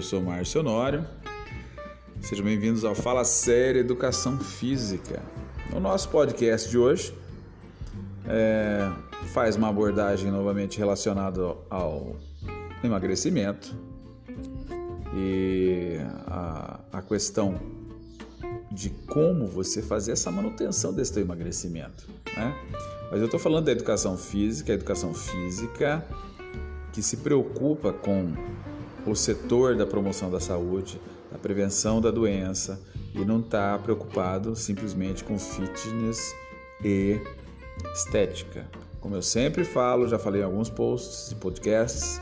Eu sou Márcio Honório. Sejam bem-vindos ao Fala Série Educação Física. No nosso podcast de hoje, é, faz uma abordagem novamente relacionada ao emagrecimento e a, a questão de como você fazer essa manutenção desse teu emagrecimento, né? Mas eu estou falando da educação física, a educação física que se preocupa com o setor da promoção da saúde, da prevenção da doença e não está preocupado simplesmente com fitness e estética. Como eu sempre falo, já falei em alguns posts e podcasts,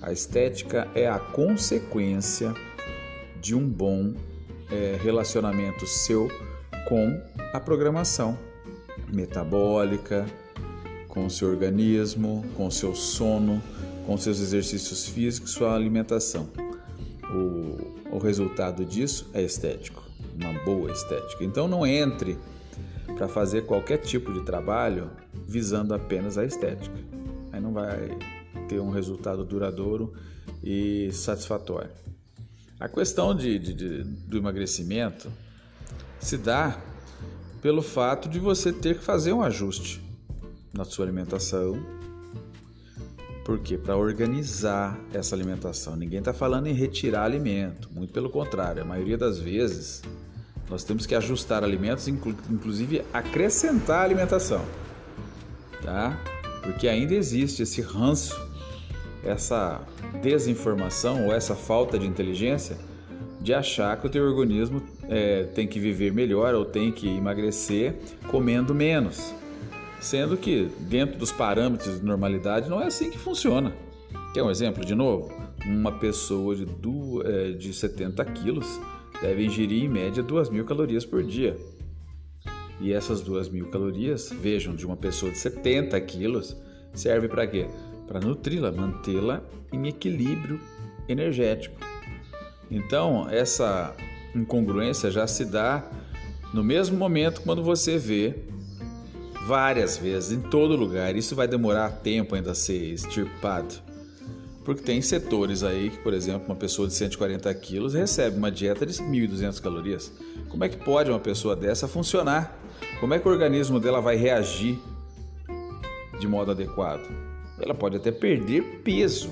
a estética é a consequência de um bom é, relacionamento seu com a programação metabólica, com o seu organismo, com o seu sono, com seus exercícios físicos, sua alimentação. O, o resultado disso é estético, uma boa estética. Então não entre para fazer qualquer tipo de trabalho visando apenas a estética. Aí não vai ter um resultado duradouro e satisfatório. A questão de, de, de, do emagrecimento se dá pelo fato de você ter que fazer um ajuste na sua alimentação, por quê? Para organizar essa alimentação. Ninguém está falando em retirar alimento, muito pelo contrário. A maioria das vezes nós temos que ajustar alimentos, inclusive acrescentar alimentação, tá? Porque ainda existe esse ranço, essa desinformação ou essa falta de inteligência de achar que o teu organismo é, tem que viver melhor ou tem que emagrecer comendo menos. Sendo que, dentro dos parâmetros de normalidade, não é assim que funciona. Quer um exemplo de novo? Uma pessoa de, é, de 70 quilos deve ingerir em média 2 mil calorias por dia. E essas 2 mil calorias, vejam, de uma pessoa de 70 quilos, serve para quê? Para nutri-la, mantê-la em equilíbrio energético. Então, essa incongruência já se dá no mesmo momento quando você vê várias vezes, em todo lugar. Isso vai demorar tempo ainda a ser extirpado. Porque tem setores aí que, por exemplo, uma pessoa de 140 quilos recebe uma dieta de 1.200 calorias. Como é que pode uma pessoa dessa funcionar? Como é que o organismo dela vai reagir de modo adequado? Ela pode até perder peso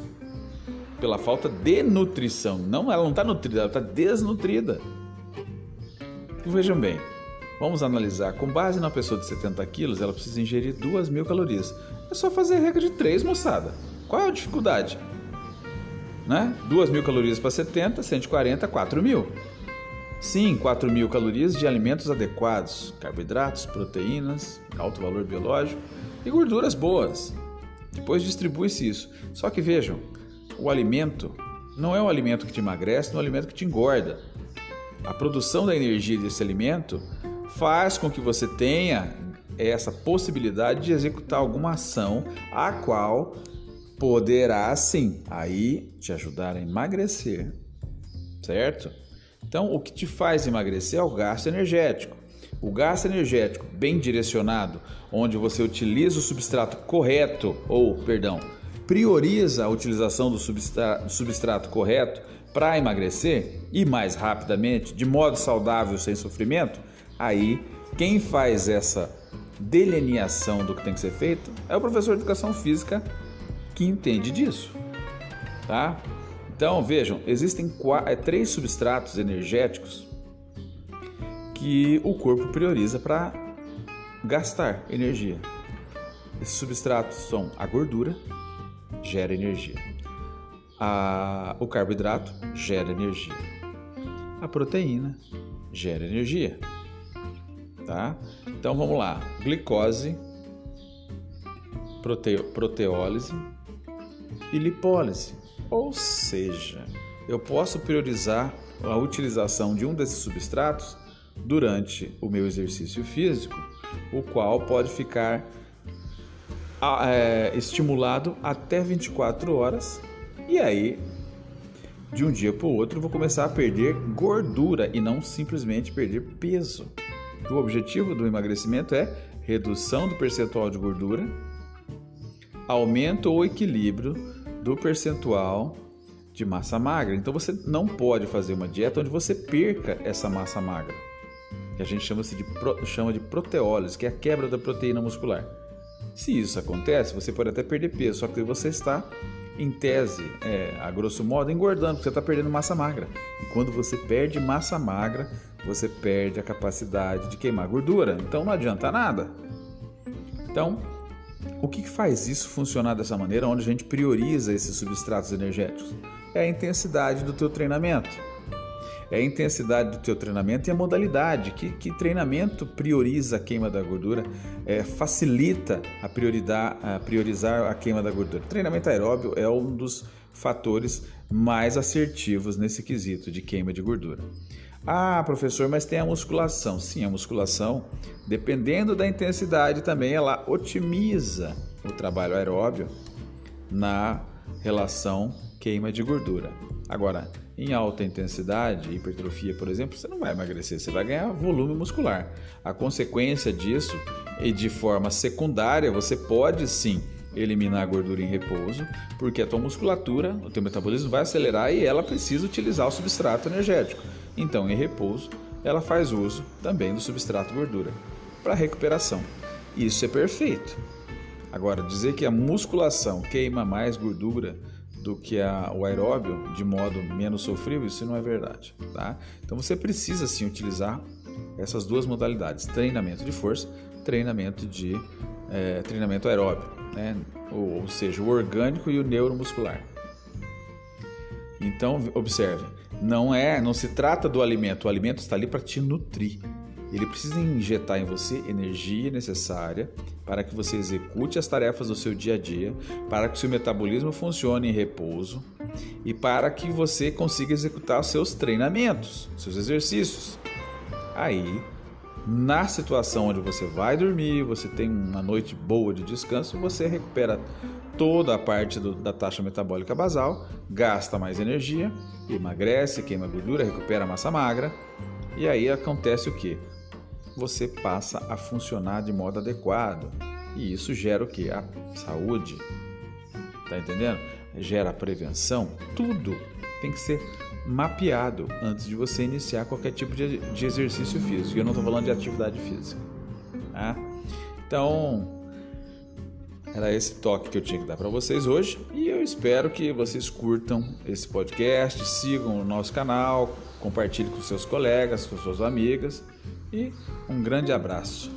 pela falta de nutrição. Não, ela não está nutrida, ela está desnutrida. Vejam bem, Vamos analisar. Com base na pessoa de 70 quilos, ela precisa ingerir 2 mil calorias. É só fazer a regra de 3, moçada. Qual é a dificuldade? Né? 2 mil calorias para 70, 140, 4 mil. Sim, 4 mil calorias de alimentos adequados: carboidratos, proteínas, alto valor biológico e gorduras boas. Depois distribui-se isso. Só que vejam, o alimento não é o alimento que te emagrece, não é o alimento que te engorda. A produção da energia desse alimento faz com que você tenha essa possibilidade de executar alguma ação a qual poderá sim aí te ajudar a emagrecer, certo? Então, o que te faz emagrecer é o gasto energético. O gasto energético bem direcionado, onde você utiliza o substrato correto, ou, perdão, prioriza a utilização do substrato, substrato correto para emagrecer e mais rapidamente, de modo saudável, sem sofrimento, Aí, quem faz essa delineação do que tem que ser feito é o professor de educação física que entende disso, tá? Então, vejam, existem é, três substratos energéticos que o corpo prioriza para gastar energia. Esses substratos são a gordura, gera energia. A, o carboidrato gera energia. A proteína gera energia tá? Então vamos lá: glicose, prote... proteólise e lipólise. Ou seja, eu posso priorizar a utilização de um desses substratos durante o meu exercício físico, o qual pode ficar é, estimulado até 24 horas, e aí de um dia para o outro vou começar a perder gordura e não simplesmente perder peso. O objetivo do emagrecimento é redução do percentual de gordura, aumento ou equilíbrio do percentual de massa magra. Então você não pode fazer uma dieta onde você perca essa massa magra, que a gente chama de, chama de proteólise, que é a quebra da proteína muscular. Se isso acontece, você pode até perder peso, só que você está, em tese, é, a grosso modo, engordando, porque você está perdendo massa magra. E quando você perde massa magra, você perde a capacidade de queimar gordura. Então não adianta nada. Então, o que faz isso funcionar dessa maneira, onde a gente prioriza esses substratos energéticos? É a intensidade do teu treinamento. É a intensidade do teu treinamento e a modalidade. Que, que treinamento prioriza a queima da gordura, é, facilita a, a priorizar a queima da gordura. Treinamento aeróbio é um dos fatores mais assertivos nesse quesito de queima de gordura. Ah, professor, mas tem a musculação. Sim, a musculação, dependendo da intensidade também, ela otimiza o trabalho aeróbio na relação queima de gordura. Agora, em alta intensidade, hipertrofia, por exemplo, você não vai emagrecer, você vai ganhar volume muscular. A consequência disso, e de forma secundária, você pode sim eliminar a gordura em repouso, porque a tua musculatura, o teu metabolismo vai acelerar e ela precisa utilizar o substrato energético. Então, em repouso, ela faz uso também do substrato gordura para recuperação. Isso é perfeito. Agora, dizer que a musculação queima mais gordura do que a, o aeróbio de modo menos sofrível, isso não é verdade. Tá? Então você precisa sim utilizar essas duas modalidades: treinamento de força, treinamento de é, treinamento aeróbio, né? ou, ou seja, o orgânico e o neuromuscular. Então observe, não é, não se trata do alimento. O alimento está ali para te nutrir. Ele precisa injetar em você energia necessária para que você execute as tarefas do seu dia a dia, para que o seu metabolismo funcione em repouso e para que você consiga executar os seus treinamentos, seus exercícios. Aí, na situação onde você vai dormir, você tem uma noite boa de descanso, você recupera toda a parte do, da taxa metabólica basal, gasta mais energia, emagrece, queima gordura, recupera massa magra. E aí acontece o que? Você passa a funcionar de modo adequado. E isso gera o que? A saúde. Tá entendendo? Gera prevenção. Tudo tem que ser mapeado antes de você iniciar qualquer tipo de, de exercício físico. Eu não estou falando de atividade física. Tá? Então, era esse toque que eu tinha que dar para vocês hoje e eu espero que vocês curtam esse podcast, sigam o nosso canal, compartilhem com seus colegas, com suas amigas e um grande abraço.